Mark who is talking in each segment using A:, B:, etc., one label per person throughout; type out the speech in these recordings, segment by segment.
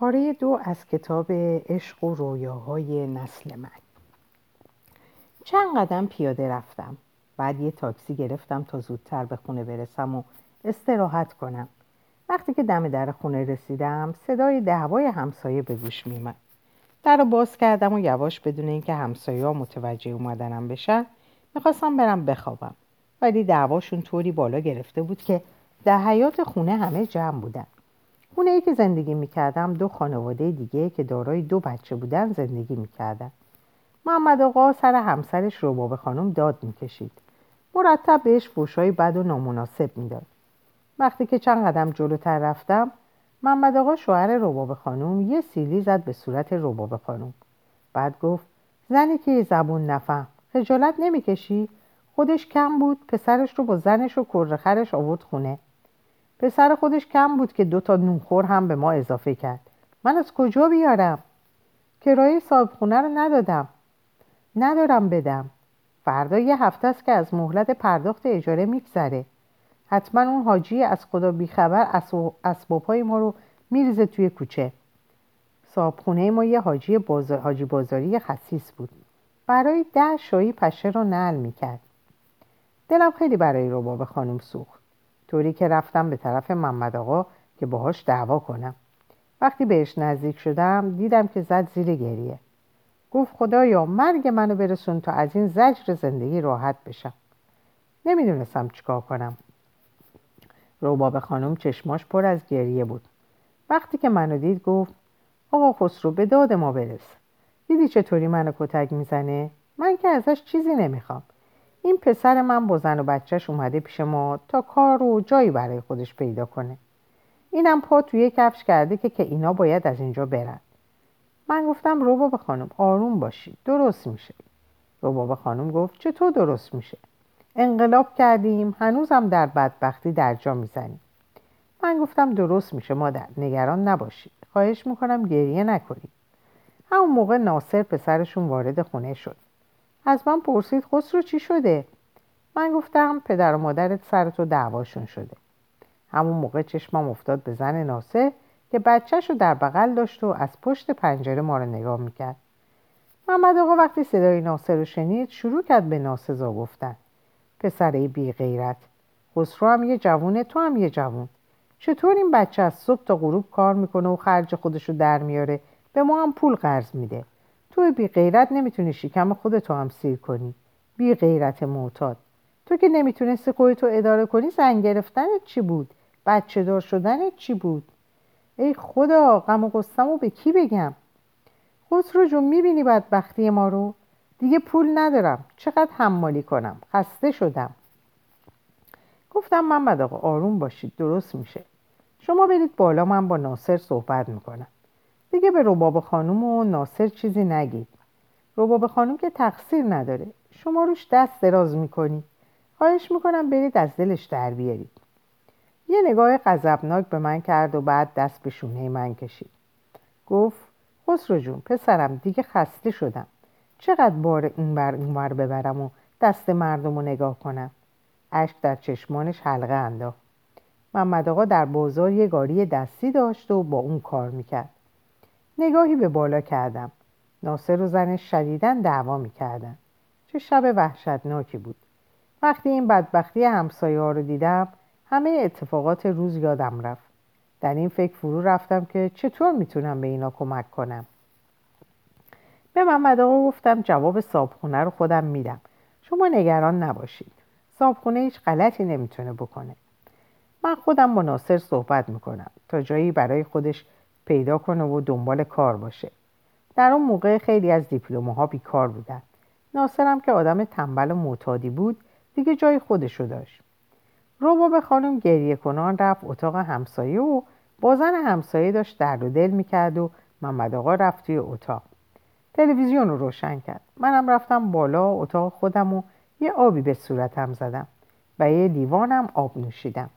A: پاره دو از کتاب عشق و رویاهای نسل من. چند قدم پیاده رفتم. بعد یه تاکسی گرفتم تا زودتر به خونه برسم و استراحت کنم. وقتی که دم در خونه رسیدم صدای دعوای همسایه به گوش میمد در رو باز کردم و یواش بدون اینکه همسایه ها متوجه اومدنم بشن می‌خواستم برم بخوابم. ولی دعواشون طوری بالا گرفته بود که در حیات خونه همه جمع بودن. خونه ای که زندگی می‌کردم دو خانواده دیگه که دارای دو بچه بودن زندگی می‌کردن. محمد آقا سر همسرش روباب خانم داد می‌کشید. مرتب بهش فوشای بد و نامناسب می‌داد. وقتی که چند قدم جلوتر رفتم محمد آقا شوهر روباب خانم یه سیلی زد به صورت روباب خانم. بعد گفت زنی که زبون نفهم خجالت نمی‌کشی؟ خودش کم بود پسرش رو با زنش و کرخرش آورد خونه. پسر خودش کم بود که دو تا نونخور هم به ما اضافه کرد. من از کجا بیارم؟ کرایه صاحب خونه رو ندادم. ندارم بدم. فردا یه هفته است که از مهلت پرداخت اجاره میگذره. حتما اون حاجی از خدا بیخبر اسباب ما رو میریزه توی کوچه. صاحب خونه ما یه حاجی, بازار، حاجی بازاری خصیص بود. برای ده شایی پشه رو نل می‌کرد. دلم خیلی برای رباب خانم سوخت. طوری که رفتم به طرف محمد آقا که باهاش دعوا کنم. وقتی بهش نزدیک شدم دیدم که زد زیر گریه. گفت خدایا مرگ منو برسون تا از این زجر زندگی راحت بشم. نمی‌دونستم چیکار کنم. روباب خانم چشماش پر از گریه بود. وقتی که منو دید گفت آقا خسرو به داد ما برس. دیدی چطوری منو کتک می‌زنه؟ من که ازش چیزی نمی‌خوام. این پسر من با زن و بچهش اومده پیش ما تا کار و جایی برای خودش پیدا کنه. اینم پا توی کفش کرده که که اینا باید از اینجا برن. من گفتم روباب خانم آروم باشی درست میشه. روباب خانم گفت چطور درست میشه؟ انقلاب کردیم هنوزم در بدبختی در جا می‌زنیم. من گفتم درست میشه مادر نگران نباشید. خواهش می‌کنم گریه نکنید. همون موقع ناصر پسرشون وارد خونه شد. از من پرسید خسرو چی شده؟ من گفتم پدر و مادرت سر تو دعواشون شده. همون موقع چشمم افتاد به زن ناصر که بچهش رو در بغل داشت و از پشت پنجره ما رو نگاه می‌کرد. محمد آقا وقتی صدای ناصر رو شنید شروع کرد به ناسزا گفتن. پسره بی غیرت خسرو هم یه جوونه تو هم یه جوون. چطور این بچه از صبح تا غروب کار می‌کنه و خرج خودشو در میاره؟ به ما هم پول قرض میده. تو بی غیرت نمی‌تونی شکم خودتو هم سیر کنی. بی غیرت معتاد. تو که نمی‌تونستی خودتو اداره کنی زن گرفتنت چی بود؟ بچه دار شدنت چی بود؟ ای خدا غم و قصم به کی بگم؟ خسرو جون می‌بینی بدبختی ما رو؟ دیگه پول ندارم. چقدر حمالی کنم؟ خسته شدم. گفتم محمد آقا آروم باشید. درست میشه. شما برید بالا من با ناصر صحبت می‌کنم. دیگه به رباب خانوم و ناصر چیزی نگید. رباب خانوم که تقصیر نداره. شما روش دست دراز می‌کنی. خواهش می‌کنم برید از دلش در بیارید. یه نگاه غضبناک به من کرد و بعد دست به شونه من کشید. گفت خسرو جون پسرم دیگه خسته شدم. چقدر بار این بر اونور ببرم و دست مردم رو نگاه کنم؟ اشک در چشمانش حلقه انداخت. محمد آقا در بازار یه گاری دستی داشت و با اون کار می‌کرد. نگاهی به بالا کردم. ناصر و زنش شدیدن دعوا می‌کردن. چه شب وحشتناکی بود. وقتی این بدبختی همسایه ها رو دیدم همه اتفاقات روز یادم رفت. در این فکر فرو رفتم که چطور می‌تونم به اینا کمک کنم. به محمد آقا گفتم جواب صابخونه رو خودم میدم. شما نگران نباشید. صابخونه هیچ غلطی نمی‌تونه بکنه. من خودم با ناصر صحبت می‌کنم تا جایی برای خودش پیدا کنه و دنبال کار باشه. در اون موقع خیلی از دیپلماها بیکار بودن. ناصرم که آدم تنبل و معتادی بود دیگه جای خودشو داشت. به خانم گریه کنان رفت اتاق همسایه و با زن همسایه داشت درد و دل می‌کرد و محمد آقا رفت توی اتاق. تلویزیون رو روشن کرد. منم رفتم بالا اتاق خودم و یه آبی به صورتم زدم و یه لیوانم آب نوشیدم.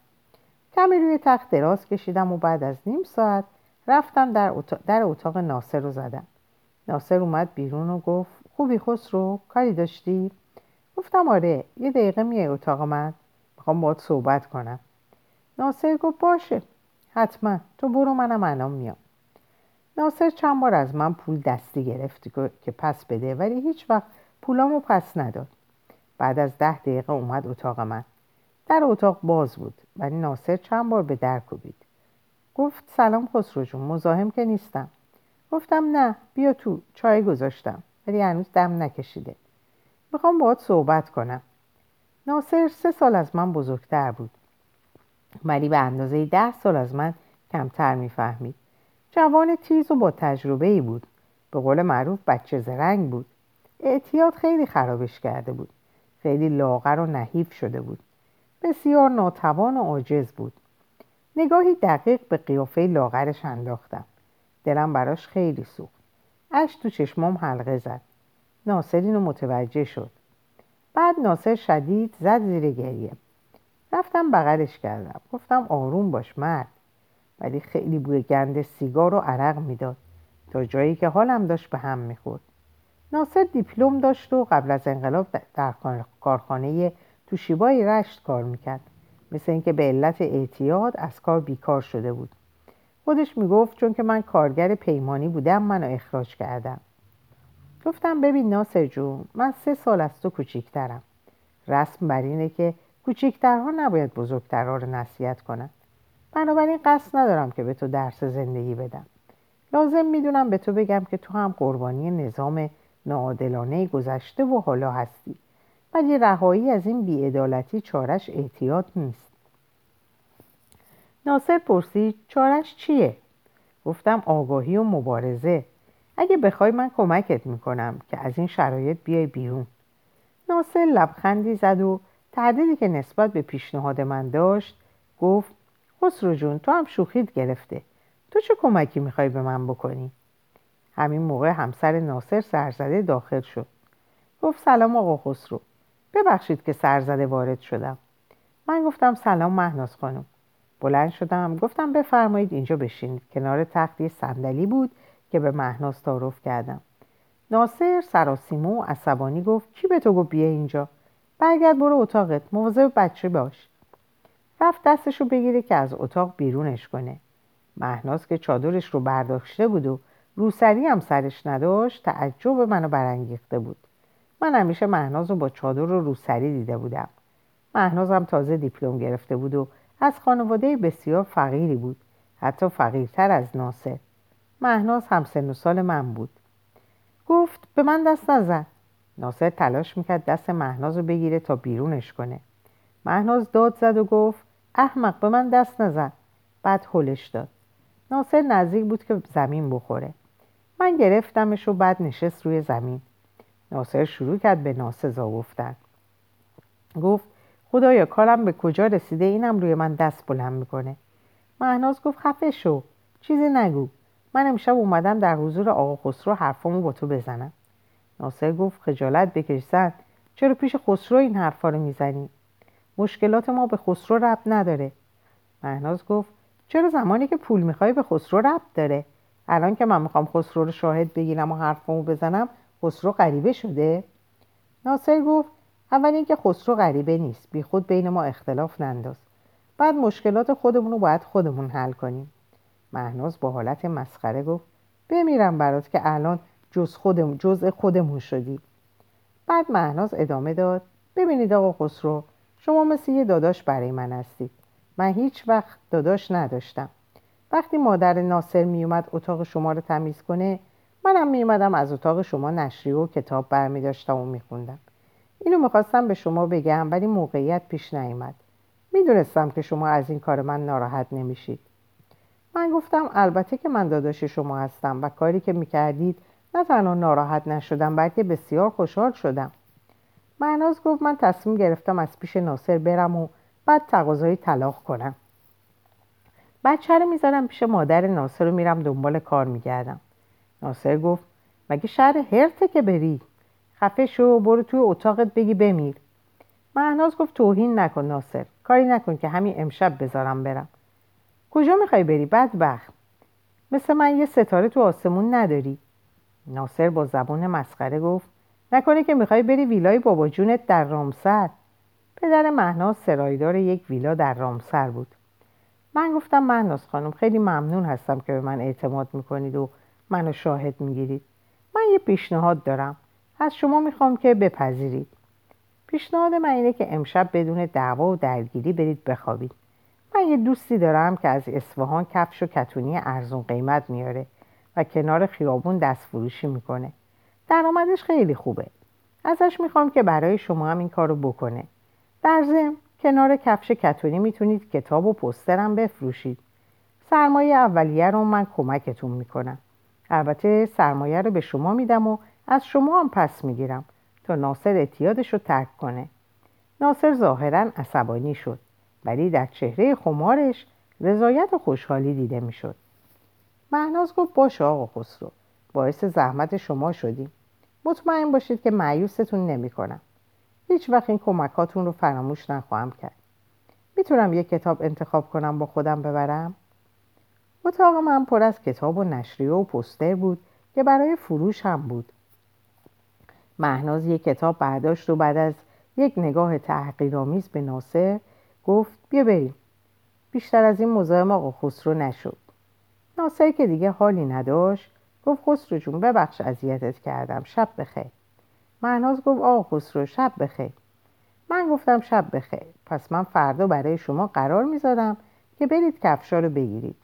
A: کمی روی تخت دراز کشیدم و بعد از نیم ساعت رفتم در, اتاق, در اتاق ناصر رو زدم. ناصر اومد بیرون و گفت خوبی خسرو؟ کاری داشتی؟ گفتم آره یه دقیقه میای اتاق من می‌خوام باید صحبت کنم. ناصر گفت باشه حتما تو برو منم الان میام. ناصر چند بار از من پول دستی گرفت که پس بده ولی هیچ وقت پولامو پس نداد. بعد از ده دقیقه اومد اتاق من. در اتاق باز بود ولی ناصر چند بار به در کوبید. گفت سلام خسرو جون مزاحم که نیستم. گفتم نه بیا تو چای گذاشتم. ولی هنوز دم نکشیده. می‌خوام باهات صحبت کنم. ناصر سه سال از من بزرگتر بود. ولی به اندازه ده سال از من کمتر می‌فهمید. جوان تیز و با تجربه ای بود. به قول معروف بچه زرنگ بود. اعتیاد خیلی خرابش کرده بود. خیلی لاغر و نحیف شده بود. بسیار ناتوان و عاجز بود. نگاهی دقیق به قیافه لاغرش انداختم. دلم براش خیلی سوخت. اش تو چشمام حلقه زد. ناصر اینو متوجه شد. بعد ناصر شدید زد زیر گریه. رفتم بغلش کردم. گفتم آروم باش مرد. ولی خیلی بوی گند سیگار و عرق می‌داد. تا جایی که حالم داشت به هم می‌خورد. ناصر دیپلم داشت و قبل از انقلاب در کارخانه توشیبای رشت کار می‌کرد. مثل اینکه به علت اعتیاد از کار بیکار شده بود. خودش می‌گفت چون که من کارگر پیمانی بودم منو اخراج کردم گفتم ببین ناصر جون من سه سال از تو کوچیکترم. رسم بر اینه که کوچیکترها نباید بزرگترها رو نصیحت کنن. بنابراین قصد ندارم که به تو درس زندگی بدم. لازم می‌دونم به تو بگم که تو هم قربانی نظام ناعادلانه گذشته و حالا هستی. ولی رهایی از این بیعدالتی چارش احتیاط نیست. ناصر پرسید چارش چیه؟ گفتم آگاهی و مبارزه. اگه بخوای من کمکت می‌کنم که از این شرایط بیای بیرون. ناصر لبخندی زد و تعدیدی که نسبت به پیشنهاد من داشت گفت خسرو جون تو هم شوخید گرفته. تو چه کمکی می‌خوای به من بکنی؟ همین موقع همسر ناصر سرزده داخل شد. گفت سلام آقا خسرو. ببخشید که سرزده وارد شدم. من گفتم سلام مهناز خانم. بلند شدم. گفتم بفرمایید اینجا بشینید کنار تختی صندلی بود که به مهناز تعارف کردم. ناصر سراسیمو عصبانی گفت کی به تو گفت بیا اینجا؟ برگرد برو اتاقت. مواظب بچه باش. رفت دستشو بگیره که از اتاق بیرونش کنه. مهناز که چادرش رو برداشته بود و روسری هم سرش نداشت تعجب منو برانگیخته بود. من همیشه مهناز رو با چادر و روسری دیده بودم. مهناز هم تازه دیپلم گرفته بود و از خانواده بسیار فقیری بود حتی فقیرتر از ناصر. مهناز هم سن و سال من بود. گفت به من دست نزن. ناصر تلاش می‌کرد دست مهناز رو بگیره تا بیرونش کنه. مهناز داد زد و گفت احمق به من دست نزن. بعد هلش داد. ناصر نزدیک بود که زمین بخوره. من گرفتمش و بعد نشست روی زمین. ناصر شروع کرد به ناسزا گفتن. گفت خدایا کارم به کجا رسیده؟ اینم روی من دست بلند می‌کنه. مهناز گفت خفه شو چیزی نگو. من امشب اومدم در حضور آقا خسرو حرفامو با تو بزنم. ناصر گفت خجالت بکش زن چرا پیش خسرو این حرفا رو می‌زنی؟ مشکلات ما به خسرو رب نداره. مهناز گفت چرا زمانی که پول می‌خوای به خسرو رب داره؟ الان که من می‌خوام خسرو رو شاهد بگیرم و حرفمو بزنم خسرو غریبه شده؟ ناصر گفت اول اینکه خسرو غریبه نیست. بی خود بین ما اختلاف ننداز. بعد مشکلات خودمون رو باید خودمون حل کنیم. مهناز با حالت مسخره گفت بمیرم برات که الان جز خودم جزء خودمون شدی. بعد مهناز ادامه داد ببینید آقا خسرو شما مثل یه داداش برای من هستید من هیچ وقت داداش نداشتم. وقتی مادر ناصر میومد اتاق شما رو تمیز کنه منم میومدم از اتاق شما نشریه و کتاب برمی داشتم و میخوندم. اینو می‌خواستم به شما بگم ولی موقعیت پیش نیامد می‌دونستم که شما از این کار من ناراحت نمیشید. من گفتم البته که من داداش شما هستم و کاری که می‌کردید نه تنها ناراحت نشدم بلکه بسیار خوشحال شدم. معناز گفت من تصمیم گرفتم از پیش ناصر برم و بعد تقاضای طلاق کنم. بچه رو می‌ذارم پیش مادر ناصر رو میرم دنبال کار میگردم. ناصر گفت مگه شهر هرته که بری؟ خفه شو برو توی اتاقت بگی بمیر. مهناز گفت توهین نکن ناصر کاری نکن که همین امشب بذارم برم. کجا می‌خوای بری؟ بدبخت. مثل من یه ستاره تو آسمون نداری. ناصر با زبون مسخره گفت نکنه که می‌خوای بری ویلای بابا جونت در رامسر. پدر مهناز سرایدار یک ویلا در رامسر بود. من گفتم مهناز خانم خیلی ممنون هستم که به من اعتماد می‌کنید و منو شاهد می‌گیرید. من یه پیشنهاد دارم. از شما می‌خوام که بپذیرید. پیشنهاد من اینه که امشب بدون دعوا و درگیری برید بخوابید. من یه دوستی دارم که از اصفهان کفش و کتونی ارزون قیمت میاره و کنار خیابون دست فروشی می‌کنه. درآمدش خیلی خوبه. ازش می‌خوام که برای شما هم این کارو بکنه. در ضمن کنار کفش کتونی می‌تونید کتاب و پسترم بفروشید. سرمایه اولیه رو من کمکتون می‌کنم. البته سرمایه رو به شما میدم و از شما هم پس می‌گیرم تا ناصر اعتیادش رو ترک کنه. ناصر ظاهرا عصبانی شد ولی در چهره خمارش رضایت و خوشحالی دیده می‌شد. مهناز گفت باشه آقا خسرو باعث زحمت شما شدیم. مطمئن باشید که معیوستون نمی‌کنم. هیچ وقت این کمکاتون رو فراموش نخواهم کرد. می‌تونم یک کتاب انتخاب کنم با خودم ببرم؟ اتاق من پر از کتاب و نشریه و پستر بود که برای فروش هم بود. مهناز یک کتاب برداشت و بعد از یک نگاه تحقیرآمیز به ناصر گفت بیا بریم. بیشتر از این مزاحم آقا خسرو نشد. ناصر که دیگه حالی نداشت گفت خسرو جون ببخش اذیتت کردم شب بخیر. مهناز گفت آقا خسرو شب بخیر. من گفتم شب بخیر. پس من فردا برای شما قرار می‌ذارم که برید کفشا رو بگیرید.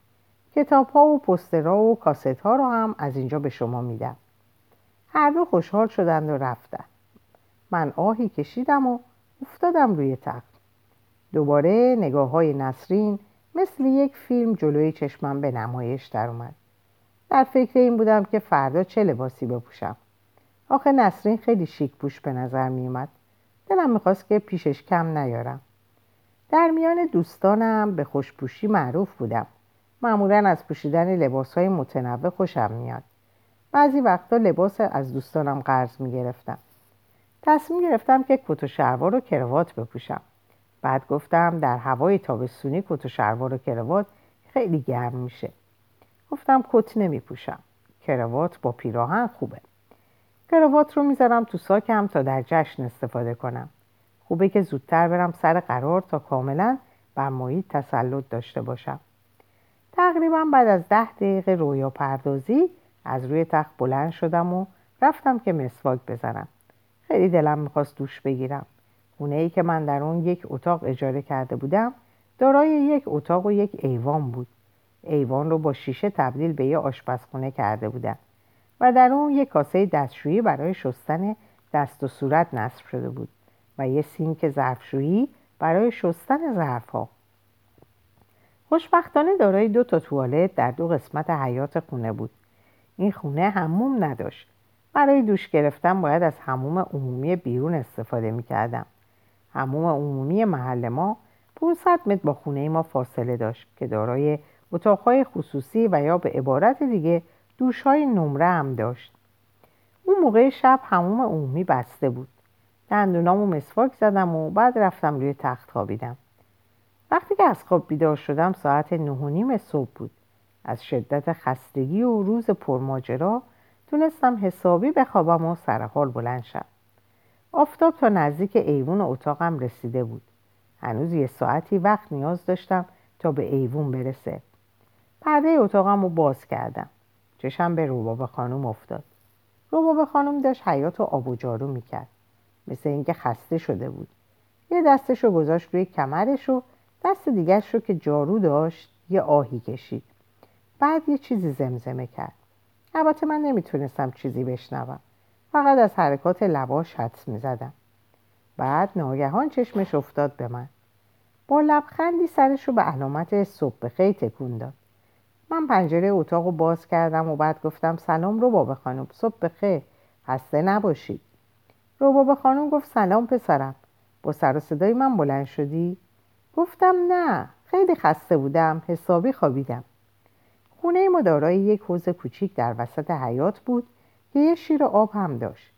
A: کتاب ها و پسترها و کاست ها رو هم از اینجا به شما میدم. هر دو خوشحال شدند و رفتن من آهی کشیدم و افتادم روی تخت. دوباره نگاه های نسرین مثل یک فیلم جلوی چشمم به نمایش در اومد. در فکر این بودم که فردا چه لباسی بپوشم. آخه نسرین خیلی شیک پوش به نظر میومد دلم می‌خواست که پیشش کم نیارم. در میان دوستانم به خوشپوشی معروف بودم. معمولا از پوشیدن لباس های متنوع خوشم میاد. بعضی وقتا لباس از دوستانم قرض می‌گرفتم. تصمیم گرفتم که کت و شلوار و کروات بپوشم. بعد گفتم در هوای تابستونی کت و شلوار و کروات خیلی گرم میشه. گفتم کت نمی پوشم کروات با پیراهن خوبه. کروات رو می‌ذارم تو ساکم تا در جشن استفاده کنم. خوبه که زودتر برم سر قرار تا کاملا بر محیط تسلط داشته باشم. تقریبا بعد از ده دقیقه رویا پردازی از روی تخت بلند شدم و رفتم که مسواک بزنم. خیلی دلم می‌خواست دوش بگیرم. خونه ای که من در اون یک اتاق اجاره کرده بودم دارای یک اتاق و یک ایوان بود. ایوان رو با شیشه تبدیل به یه آشپزخونه کرده بودم و در اون یک کاسه دستشویی برای شستن دست و صورت نصب شده بود و یه سینک ظرفشویی برای شستن ظرفها. خوشبختانه دارای دو تا توالت در دو قسمت حیات خونه بود. این خونه هموم نداشت. برای دوش گرفتن باید از هموم عمومی بیرون استفاده می کردم. هموم عمومی محل ما 500 متر با خونه ما فاصله داشت که دارای اتاقهای خصوصی و یا به عبارت دیگه دوشهای نمره هم داشت. اون موقع شب هموم عمومی بسته بود. دندونامو مسواک زدم و بعد رفتم روی تخت خوابیدم. وقتی که از خواب بیدار شدم ساعت نه و نیم صبح بود. از شدت خستگی و روز پرماجرا تونستم حسابی بخوابم و سرحال بلند شم. آفتاب تا نزدیک ایوون اتاقم رسیده بود. هنوز یه ساعتی وقت نیاز داشتم تا به ایوون برسه. پرده اتاقم رو باز کردم. چشم به روباب خانم افتاد. روباب خانم داشت حیات و آب و جارو می‌کرد. مثل اینکه خسته شده بود. یه دستش رو گذاشت روی کمرش و دست دیگرش رو که جارو داشت یه آهی کشید. بعد یه چیزی زمزمه کرد. البته من نمی‌تونستم چیزی بشنوم. فقط از حرکات لباش حدس می‌زدم. بعد ناگهان چشمش افتاد به من. با لبخندی سرش رو به علامت صبح خیلی تکون داد. من پنجره اتاق رو باز کردم و بعد گفتم سلام رو بابا خانم صبح بخیر خسته نباشید. روبابا خانم گفت سلام پسرم. با سر و صدای من بلند شدی؟ گفتم نه خیلی خسته بودم حسابی خوابیدم. خونه ما دارای یک حوز کوچیک در وسط حیات بود که یه شیر آب هم داشت.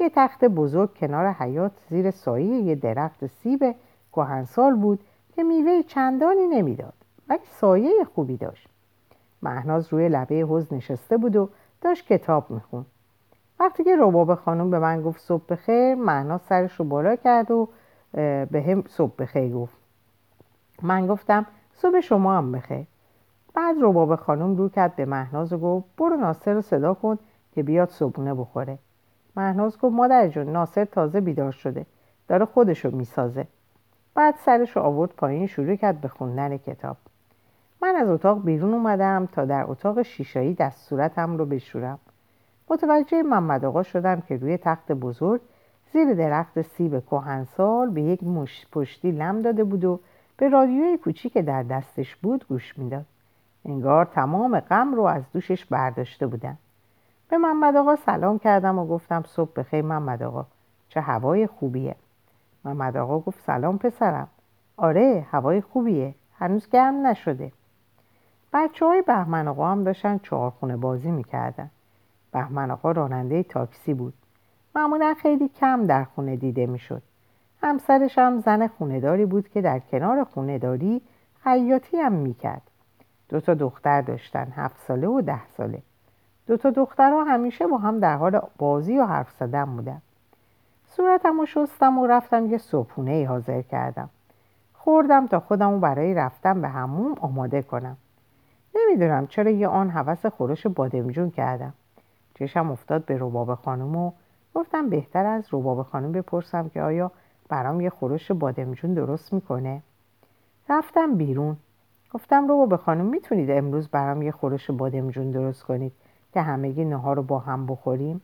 A: یه تخت بزرگ کنار حیات زیر سایه یه درخت سیب کهنسال بود که میوه چندانی نمی‌داد ولی سایه خوبی داشت. مهناز روی لبه حوز نشسته بود و داشت کتاب میخون. وقتی که رباب خانم به من گفت صبح بخیر مهناز سرش رو بالا کرد و به هم صبح بخیر گفت. من گفتم صبح شما هم بخیر. بعد رباب خانم رو کرد به مهناز و گفت برو ناصر رو صدا کن که بیاد صبونه بخوره. مهناز گفت مادر جون ناصر تازه بیدار شده داره خودشو می‌سازه. بعد سرش رو آورد پایین شروع کرد به خوندن کتاب. من از اتاق بیرون اومدم تا در اتاق شیشایی دست صورتم رو بشورم. متوجه محمد آقا شدم که روی تخت بزرگ زیر درخت سیب کهنسال به یک پشتی لم داده بود و به رادیوی کوچی که در دستش بود گوش می‌داد. انگار تمام غم رو از دوشش برداشته بودن. به محمد آقا سلام کردم و گفتم صبح بخیر محمد آقا. چه هوای خوبیه. محمد آقا گفت سلام پسرم. آره هوای خوبیه. هنوز گرم نشده. بچه های بهمن آقا هم داشتن چهارخونه بازی می‌کردن. بهمن آقا راننده تاکسی بود. معمولا خیلی کم در خونه دیده می‌شد. همسرش هم زن خونداری بود که در کنار خونداری خیاطی هم می‌کرد. دو تا دختر داشتن هفت ساله و ده ساله. دو تا دخترها همیشه با هم در حال بازی و حرف زدن بودن. صورتم و شستم و رفتم یه صبحونه ای حاضر کردم. خوردم تا خودم برای رفتن به هموم آماده کنم. نمی‌دونم چرا یه آن حوس خورش بادمجون کردم. چشم افتاد به رباب خانم و گفتم بهتر از رباب خانم بپرسم که آیا برام یه خورش بادمجون درست می‌کنه. رفتم بیرون. گفتم رباب خانم می‌تونید امروز برام یه خورش بادمجون درست کنید که همگی نهار رو با هم بخوریم؟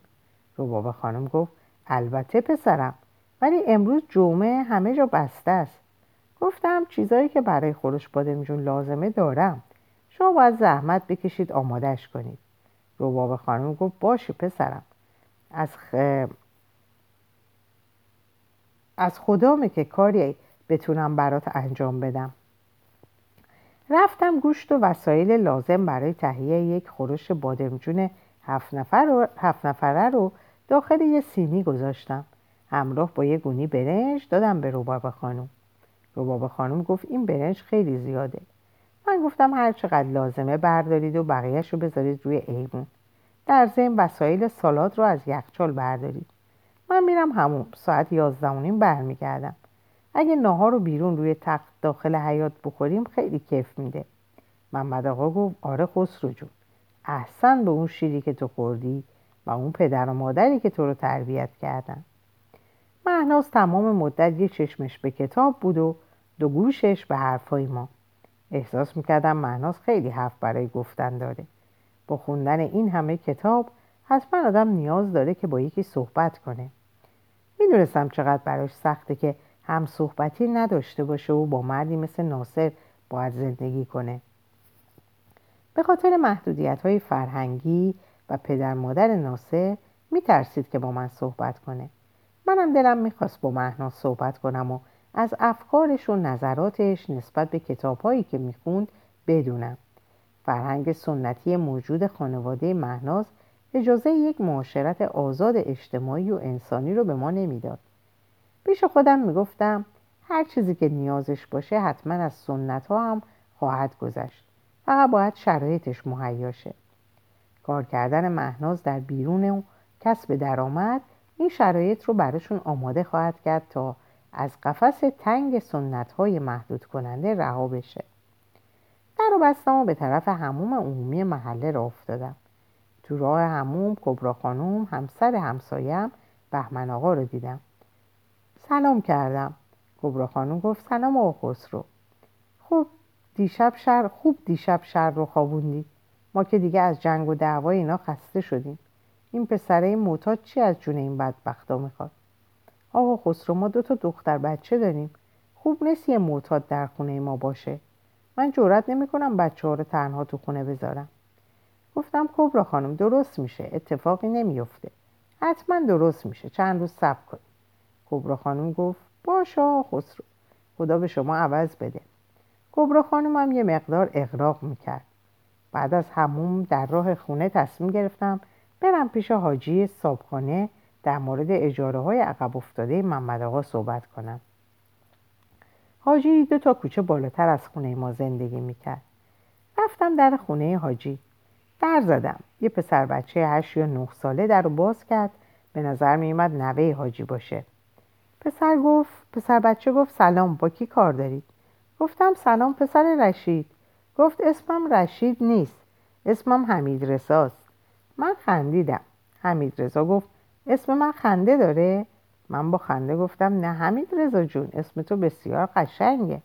A: رباب خانم گفت البته پسرم ولی امروز جمعه همه جا بسته است. گفتم چیزایی که برای خورش بادمجون لازمه دارم. شما باید زحمت بکشید آمادش کنید. روباب خانم گفت باشه پسرم. از, خ... از خدامه که کاری بتونم برات انجام بدم. رفتم گوشت و وسایل لازم برای تهیه یک خورش بادمجون هفت, نفر رو... هفت نفره رو داخل یه سینی گذاشتم. همراه با یه گونی برنج دادم به روباب خانم. روباب خانم گفت این برنج خیلی زیاده. من گفتم هر چقدر لازمه بردارید و بقیهش رو بذارید روی ایوون. در ضمن وسایل سالاد رو از یخچال بردارید. من میرم همون ساعت یازده و نیم برمیگردم. اگه ناهار رو بیرون روی تخت داخل حیات بخوریم خیلی کیف میده. محمد آقا گفت آره خسرو جون. احسن به اون شیری که تو خوردی و اون پدر و مادری که تو رو تربیت کردن. مهناز تمام مدت یه چشمش به کتاب بود و دو گوشش به حرفای ما. احساس می‌کردم مهناز خیلی حرف برای گفتن داره. با خوندن این همه کتاب حتما آدم نیاز داره که با یکی صحبت کنه. می‌دونستم چقدر براش سخته که هم صحبتی نداشته باشه و با مردی مثل ناصر باید زندگی کنه. به خاطر محدودیت های فرهنگی و پدر مادر ناصر میترسید که با من صحبت کنه. منم دلم می‌خواست با مهناز صحبت کنم و از افکارش و نظراتش نسبت به کتابهایی که می‌خوند بدونم. فرهنگ سنتی موجود خانواده مهناز اجازه یک معاشرت آزاد اجتماعی و انسانی رو به ما نمی‌داد. پیش خودم می‌گفتم هر چیزی که نیازش باشه حتما از سنت ها هم خواهد گذشت. فقط باید شرایطش مهیاشه کار کردن مهناز در بیرون و کسب درآمد این شرایط رو براشون آماده خواهد کرد تا از قفس تنگ سنت های محدود کننده رها بشه. در رو بستم و به طرف هموم عمومی محله را افتادم. تو راه هموم کبرا خانوم همسر همسایم بهمن آقا رو دیدم. سلام کردم. کبرا خانوم گفت سلام آقا خسرو. خوب دیشب شر خوب دیشب شر رو خوابوندی. ما که دیگه از جنگ و دعوای اینا خسته شدیم. این پسره معتاد چی از جون این بدبختا می‌خواد؟ آقا خسرو ما دو تا دختر بچه داریم. خوب نیست یه معتاد در خونه ما باشه. من جورت نمی‌کنم بچه ها رو تنها تو خونه بذارم. گفتم کبرا خانم درست میشه اتفاقی نمیفته. حتما درست میشه چند روز صبر کن کبرا خانم گفت باشا خسرو. خدا به شما عوض بده. کبرا خانم هم یه مقدار اغراق می‌کرد. بعد از هموم در راه خونه تصمیم گرفتم برم پیش حاجی صابخانه در مورد اجاره های عقب افتاده محمد آقا صحبت کنم. حاجی دو تا کوچه بالاتر از خونه ما زندگی می‌کرد. رفتم در خونه حاجی. در زدم. یه پسر بچه هشت یا نه ساله در رو باز کرد. به نظر میومد نوه حاجی باشه. پسر گفت پسر بچه گفت سلام با کی کار دارید؟ گفتم سلام پسر رشید. گفت اسمم رشید نیست. اسمم حمید رساست من خندیدم. حمید رضا گفت اسم من خنده داره؟ من با خنده گفتم نه حمید رضا جون اسم تو بسیار قشنگه.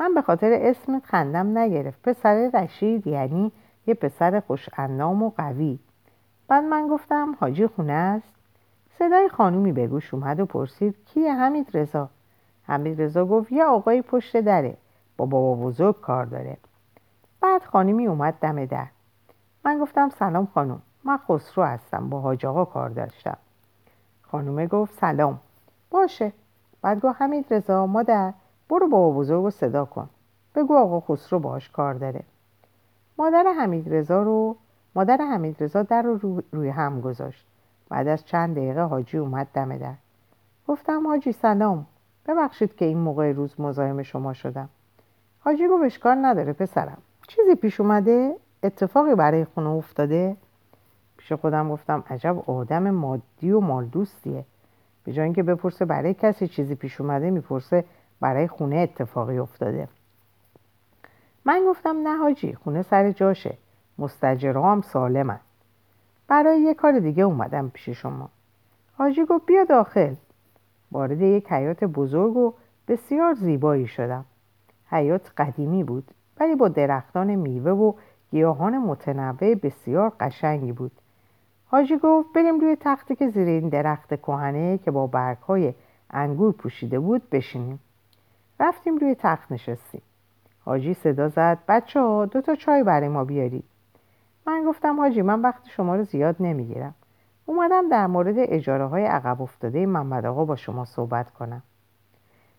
A: من به خاطر اسم خندم نگرفت. پسر رشید یعنی یه پسر خوش اندام و قوی. بعد من گفتم حاجی خونه است؟ صدای خانومی به گوش اومد و پرسید کیه حمید رضا؟ حمید رضا گفت یه آقای پشت دره. با بابا بزرگ کار داره. بعد خانمی اومد دم در. من گفتم سلام خانم. من خسرو هستم. با حاج آقا کار داشتم. خانومه گفت سلام. باشه. بعد گفت حمید رضا مادر برو بابا بزرگ رو صدا کن. بگو آقا خسرو باش کار داره. مادر حمید رضا رو مادر حمید رضا در رو روی هم گذاشت. بعد از چند دقیقه حاجی اومد دم در. گفتم حاجی سلام. ببخشید که این موقع روز مزاحم شما شدم. حاجی گفت اشکال نداره پسرم. چیزی پیش اومده اتفاقی برای خونه افتاده. پیش خودم گفتم عجب آدم مادی و مال دوستیه. به جای اینکه بپرسه برای کسی چیزی پیش اومده می‌پرسه برای خونه اتفاقی افتاده. من گفتم نه حاجی خونه سر جاشه. مستجرها هم سالمن. برای یه کار دیگه اومدم پیش شما. حاجی گفت بیا داخل. وارد یک حیات بزرگ و بسیار زیبایی شدم. حیات قدیمی بود ولی با درختان میوه و گیاهان متنوع بسیار قشنگی بود. حاجی گفت بریم روی تختی که زیر این درخت کهنه که با برگهای انگور پوشیده بود بشینیم. رفتیم روی تخت نشستیم. حاجی صدا زد. بچه ها دو تا چای برای ما بیارید. من گفتم حاجی من وقت شما رو زیاد نمی‌گیرم. اومدم در مورد اجاره های عقب افتاده محمد آقا با شما صحبت کنم.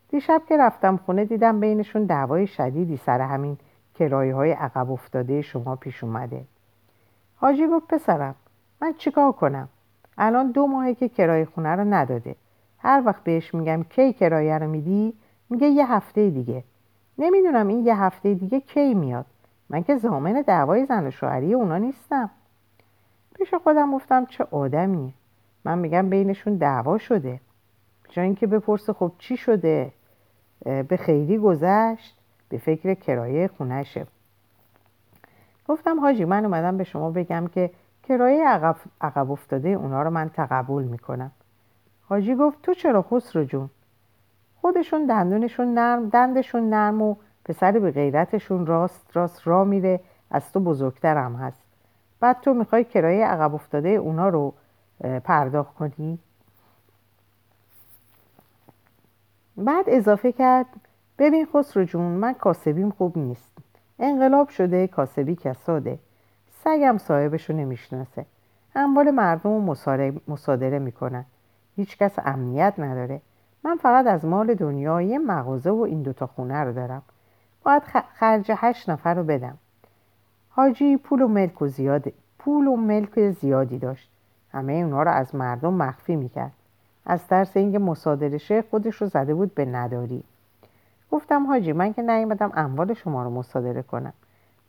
A: دیشب که رفتم خونه دیدم بینشون دعوای شدیدی سر همین کرایه های عقب افتاده شما پیش اومده. حاجی گفت پسرم من چیکار کنم؟ الان دو ماهه که کرایه خونه رو نداده. هر وقت بهش میگم کی کرایه رو میدی میگه یه هفته دیگه. نمی‌دونم این یه هفته دیگه کی میاد. من که زامن دعوای زن و شوهری اونا نیستم. پیش خودم گفتم چه آدمیه من میگم بینشون دعوا شده. جای اینکه بپرسه خب چی شده؟ به خیلی گذشت؟ به فکر کرایه خونهشه گفتم حاجی من اومدم به شما بگم که کرایه عقب, عقب افتاده اونا رو من تقبل می‌کنم. حاجی گفت تو چرا خسرو جون؟ خودشون دندونشون نرم دندشون نرم و پسر به غیرتشون راست راست را میره. از تو بزرگترم هست. بعد تو می‌خوای کرایه عقب افتاده اونا رو پرداخت کنی؟ بعد اضافه کرد ببین خسرو جون من کاسبیم خوب نیست. انقلاب شده کاسبی کساده. سگم صاحبشو نمی‌شناسه. اموال مردم رو مصادره می‌کنن. هیچکس امنیت نداره. من فقط از مال دنیا یه مغازه و این دوتا خونه رو دارم. باید خرج هشت نفر رو بدم. حاجی پول و ملک و زیاده پول و ملک زیادی داشت. همه اونا رو از مردم مخفی می‌کرد. از ترس اینکه مصادره شه خودش رو زده بود به نداری. گفتم حاجی من که نیومدم اموال شما رو مصادره کنم.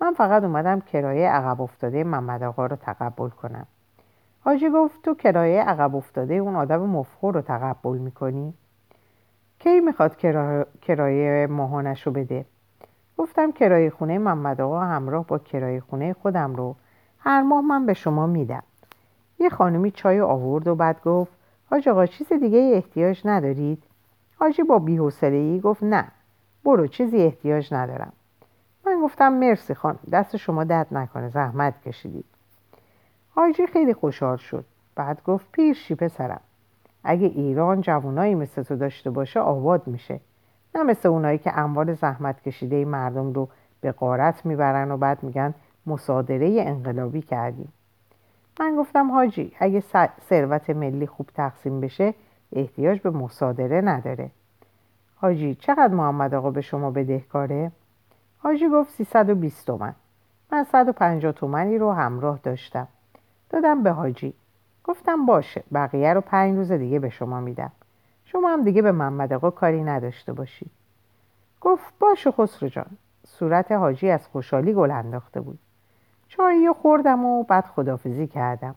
A: من فقط اومدم کرایه عقب افتاده محمد آقا رو تقبل کنم. حاجی گفت تو کرایه عقب افتاده اون آدم مفخور رو تقبل می‌کنی؟ کی می‌خواد کرایه ماهانش رو بده؟ گفتم کرایه خونه محمد آقا همراه با کرایه خونه خودم رو. هر ماه من به شما میدم. یه خانمی چای آورد و بعد گفت حاج آقا چیز دیگه احتیاج ندارید؟ حاجی با بیحسلهای گفت نه برو چیزی احتیاج ندارم. من گفتم مرسی خان دست شما درد نکنه زحمت کشیدید حاجی خیلی خوشحال شد. بعد گفت پیرشی پسرم. اگه ایران جوانایی مثل تو داشته باشه آباد میشه. نه مثل اونایی که اموال زحمت کشیده مردم رو به قارت می‌برن و بعد میگن مصادره انقلابی کردیم من گفتم حاجی اگه ثروت ملی خوب تقسیم بشه احتیاج به مصادره نداره. حاجی چقدر محمد آقا به شما بدهکاره؟ حاجی گفت 320 تومن. من 150 تومنی رو همراه داشتم. دادم به حاجی. گفتم باشه بقیه رو پنج روز دیگه به شما میدم. شما هم دیگه به محمد آقا کاری نداشته باشید. گفت باشه خسرو جان. صورت حاجی از خوشحالی گل انداخته بود. چایی خوردم و بعد خدافزی کردم.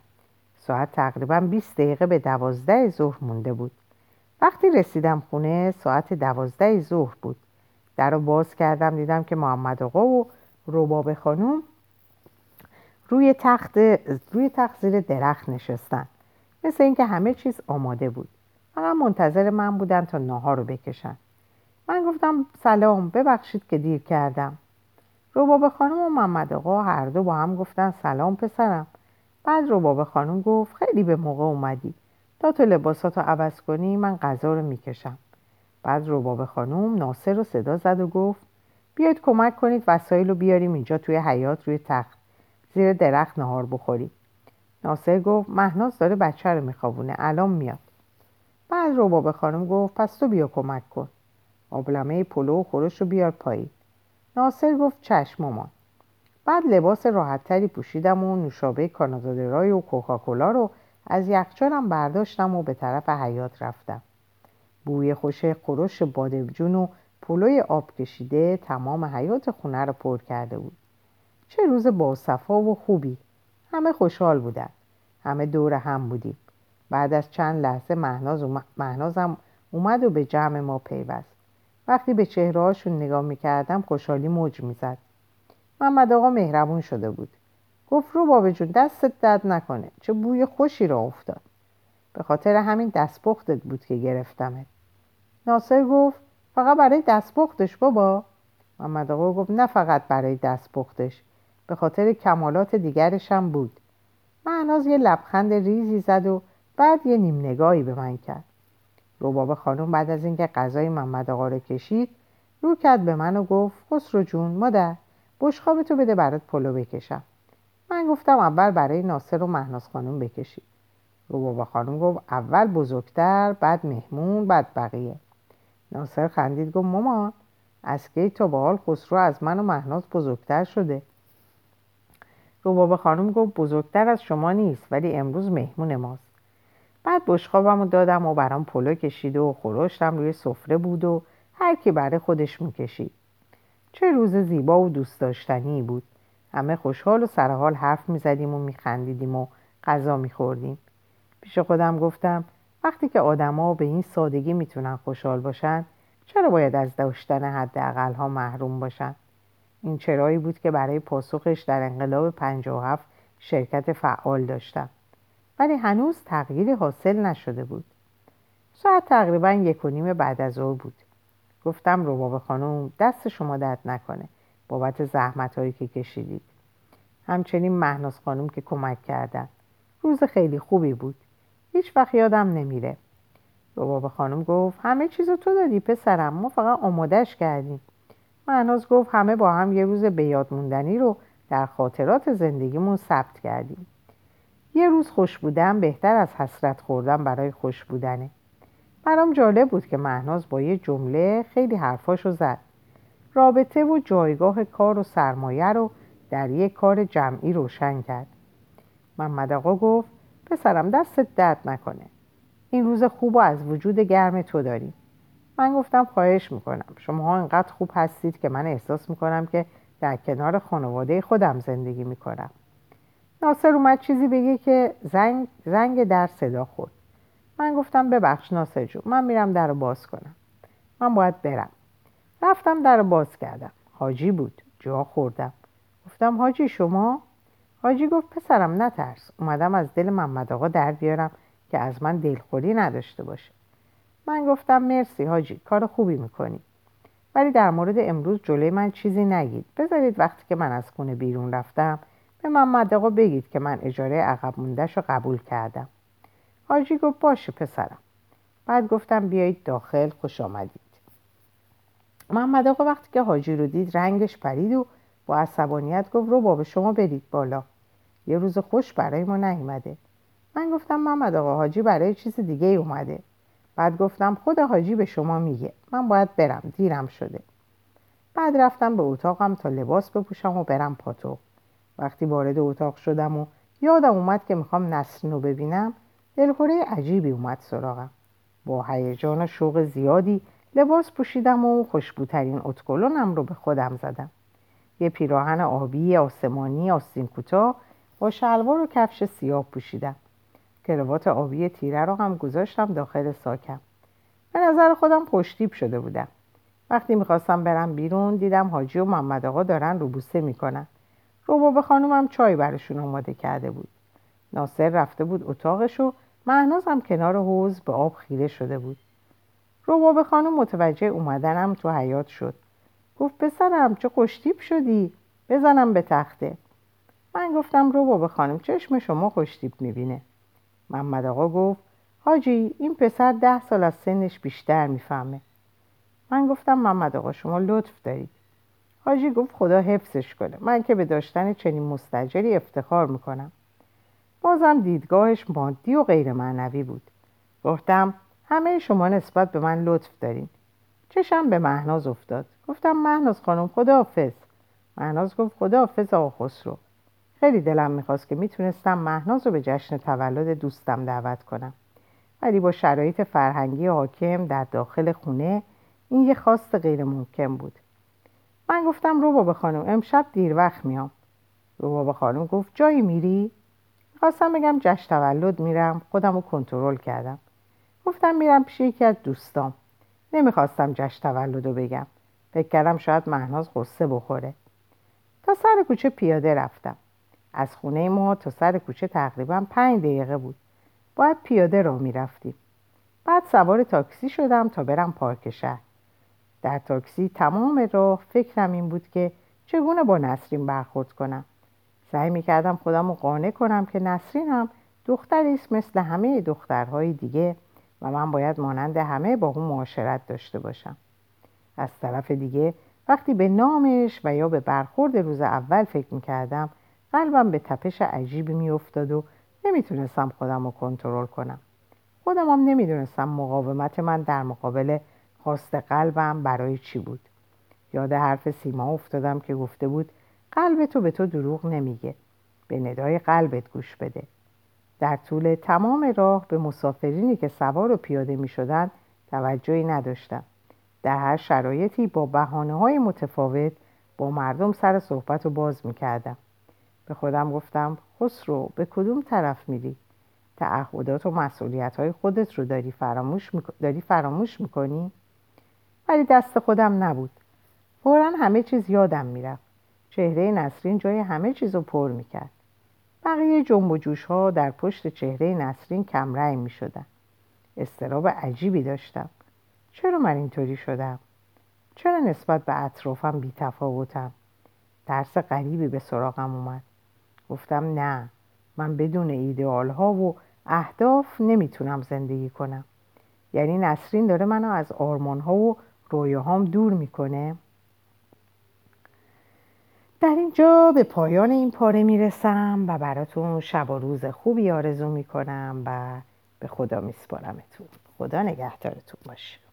A: ساعت تقریبا 20 دقیقه به دوازده ظهر مونده بود. وقتی رسیدم خونه ساعت دوازده ظهر بود. در رو باز کردم دیدم که محمد آقا و روباب خانوم روی تخت روی تخت زیر درخت نشستن. مثل اینکه همه چیز آماده بود. فقط منتظر من بودن تا ناهار رو بکشن. من گفتم سلام ببخشید که دیر کردم. روباب خانم و محمد آقا هر دو با هم گفتن سلام پسرم. بعد روباب خانم گفت خیلی به موقع اومدی. تا تو لباساتو عوض کنی من غذا رو می‌کشم. بعد روباب خانم ناصر رو صدا زد و گفت بیاید کمک کنید وسایل رو بیاریم اینجا توی حیات روی تخت. زیر درخت نهار بخوری. ناصر گفت مهناز داره بچه رو میخوابونه الان میاد. بعد روباب خانم گفت پس تو بیا کمک کن. آبلمه پلو و خورش رو بیار پایین. ناصر گفت چشم مامان. بعد لباس راحتتری پوشیدم و نوشابه کانازاده رای و کوکاکولا رو از یخچالم برداشتم و به طرف حیات رفتم. بوی خوش خورش بادمجون و پلوی آب کشیده تمام حیات خونه رو پر کرده بود. چه روز باصفا و خوبی. همه خوشحال بودن. همه دور هم بودیم. بعد از چند لحظه مهناز مهنازم اومد و به جمع ما پیوست. وقتی به چهرهاشون نگاه می‌کردم خوشحالی موج می‌زد. محمد آقا مهربون شده بود. گفت رو بابا جون دستت درد نکنه. چه بوی خوشی را افتاد. به خاطر همین دستپختت بود که گرفتمت. ناصر گفت فقط برای دستپختش بابا. محمد آقا گفت نه فقط برای دستپختش. به خاطر کمالات دیگرش هم بود. معناز یه لبخند ریزی زد و بعد یه نیم نگاهی به من کرد. روباب خانم بعد از اینکه غذای محمد آقا رو کشید رو کرد به من و گفت خسرو جون مادر بشخاب تو بده برات پلو بکشم. من گفتم اول برای ناصر و مهناز خانم بکشید روباب خانم گفت اول بزرگتر بعد مهمون بعد بقیه. ناصر خندید گفت مامان از کی تا به حال خسرو از من و مهناز بزرگتر شده؟ روباب خانم گفت بزرگتر از شما نیست ولی امروز مهمون ماست. بعد بشخابم رو دادم و برام پلو کشید و خورشتم روی سفره بود و هر کی برای خودش می‌کشید. چه روز زیبا و دوست داشتنی بود. همه خوشحال و سرحال حرف می‌زدیم و میخندیدیم و غذا میخوردیم. پیش خودم گفتم وقتی که آدما به این سادگی می‌تونن خوشحال باشن چرا باید از داشتن حداقل ها محروم باشن؟ این چرایی بود که برای پاسخش در انقلاب 57 شرکت فعال داشتم. ولی هنوز تغییری حاصل نشده بود. ساعت تقریبا یک و نیم بعد از ظهر بود. گفتم روباب خانم دست شما درد نکنه. بابت زحمت هایی که کشیدید. همچنین مهناز خانم که کمک کردن. روز خیلی خوبی بود. هیچ وقت یادم نمیره. روباب خانم گفت همه چیزو تو دادی پسرم. ما فقط آمادش کردیم. مهناز گفت همه با هم یه روز به موندنی رو در خاطرات زندگیمون ثبت کردیم. یه روز خوش بودن بهتر از حسرت خوردن برای خوش بودنه. برام جالب بود که مهناز با یه جمله خیلی حرفاشو زد. رابطه و جایگاه کار و سرمایه رو در یک کار جمعی روشن کرد. محمد آقا گفت پسرم دستت درد نکنه. این روز خوب و از وجود گرم تو داریم من گفتم خواهش می‌کنم. شما انقدر خوب هستید که من احساس می‌کنم که در کنار خانواده خودم زندگی می‌کنم. ناصر اومد چیزی بگه که زنگ, زنگ در صدا خورد. من گفتم ببخش ناصر جون من میرم در رو باز کنم. من باید برم. رفتم در رو باز کردم. حاجی بود. جا خوردم. گفتم حاجی شما؟ حاجی گفت پسرم نترس. اومدم از دل محمد آقا در بیارم که از من دلخوری نداشته باشه. من گفتم مرسی حاجی کار خوبی می‌کنی. ولی در مورد امروز جلوی من چیزی نگید. بذارید وقتی که من از خونه بیرون رفتم به محمد آقا بگید که من اجاره عقب موندهش رو قبول کردم. حاجی گفت باشه پسرم. بعد گفتم بیایید داخل خوش آمدید. محمد آقا وقتی که حاجی رو دید رنگش پرید و با عصبانیت گفت رو بابا شما برید بالا. یه روز خوش برای ما نیومده. من گفتم محمد آقا حاجی برای چیز دیگه ای اومده. بعد گفتم خود حاجی به شما میگه. من باید برم دیرم شده. بعد رفتم به اتاقم تا لباس بپوشم و برم پاتو وقتی وارد اتاق شدم و یادم اومد که می‌خوام نسرین رو ببینم دلخوره عجیبی اومد سراغم. با هیجان و شوق زیادی لباس پوشیدم و خوشبوترین اتکلونم رو به خودم زدم. یه پیراهن آبی آسمانی آستین کوتاه با شلوار و کفش سیاه پوشیدم. کروات آبی تیره رو هم گذاشتم داخل ساکم. به نظر خودم پشتیب شده بودم. وقتی می‌خواستم برم بیرون دیدم حاجی و محمد آقا دارن روبوسه می‌کنن. روباب خانومم چای براشون آماده کرده بود. ناصر رفته بود اتاقش و مهنازم کنار حوز به آب خیره شده بود. روباب خانم متوجه اومدنم تو حیات شد. گفت پسرم چه خوشتیب شدی؟ بزنم به تخته. من گفتم روباب خانم چشم شما خوشتیب می‌بینه. محمد آقا گفت حاجی این پسر ده سال از سنش بیشتر می‌فهمه. من گفتم محمد آقا شما لطف دارید. حاجی گفت خدا حفظش کنه. من که به داشتن چنین مستجری افتخار می‌کنم. بازم دیدگاهش مادی و غیر معنوی بود. گفتم همه شما نسبت به من لطف دارین. چشم به مهناز افتاد. گفتم مهناز خانم خدا حافظ مهناز گفت خدا حافظ آقا خسرو. خیلی دلم می‌خواست که می‌تونستم مهناز رو به جشن تولد دوستم دعوت کنم. ولی با شرایط فرهنگی حاکم در داخل خونه این یه خواست غیر ممکن بود. من گفتم رو خانم امشب دیر وقت میام. رو خانم گفت جایی میری؟ خواستم بگم جشن تولد میرم خودم رو کنترل کردم. گفتم میرم پیش یکی از دوستام. نمی‌خواستم جشن تولد رو بگم. فکر کردم شاید مهناز قصه بخوره. تا سر کوچه پیاده رفتم. از خونه ما تا سر کوچه تقریبا پنج دقیقه بود. باید پیاده را می‌رفتیم بعد سوار تاکسی شدم تا برم پارک شهر. در تاکسی تمام راه فکرم این بود که چگونه با نسرین برخورد کنم. سعی می‌کردم خودم رو قانع کنم که نسرین هم دختری است مثل همه دخترهای دیگه و من باید مانند همه با اون معاشرت داشته باشم. از طرف دیگه وقتی به نامش و یا به برخورد روز اول فکر می‌کردم قلبم به تپش عجیبی میافتاد و نمی‌تونستم خودم رو کنترل کنم. خودم هم نمی‌دونستم مقاومت من در مقابل خواست قلبم برای چی بود. یاد حرف سیما افتادم که گفته بود قلب تو به تو دروغ نمیگه. به ندای قلبت گوش بده. در طول تمام راه به مسافرینی که سوار و پیاده می شدن توجهی نداشتم. در هر شرایطی با بحانه های متفاوت با مردم سر صحبت رو باز می کردم. به خودم گفتم خسرو به کدوم طرف میری؟ تعهدات و مسئولیت های خودت رو داری فراموش, داری فراموش می‌کنی؟ ولی دست خودم نبود فورا همه چیز یادم می‌رفت چهره نسرین جای همه چیز رو پر می‌کرد بقیه جنب و جوش ها در پشت چهره نسرین کمرنگ می شدن. استراب عجیبی داشتم. چرا من اینطوری شدم؟ چرا نسبت به اطرافم بی تفاوتم؟ درس غریبی به سراغم اومد. گفتم نه من بدون ایدئال ها و اهداف نمی‌تونم زندگی کنم. یعنی نسرین داره منو از آرمان ها و رویاهام دور می‌کنه. در اینجا به پایان این پاره می‌رسم و براتون شب و روز خوبی آرزو می‌کنم و به خدا میسپارمتون. خدا نگهدارتون باشه.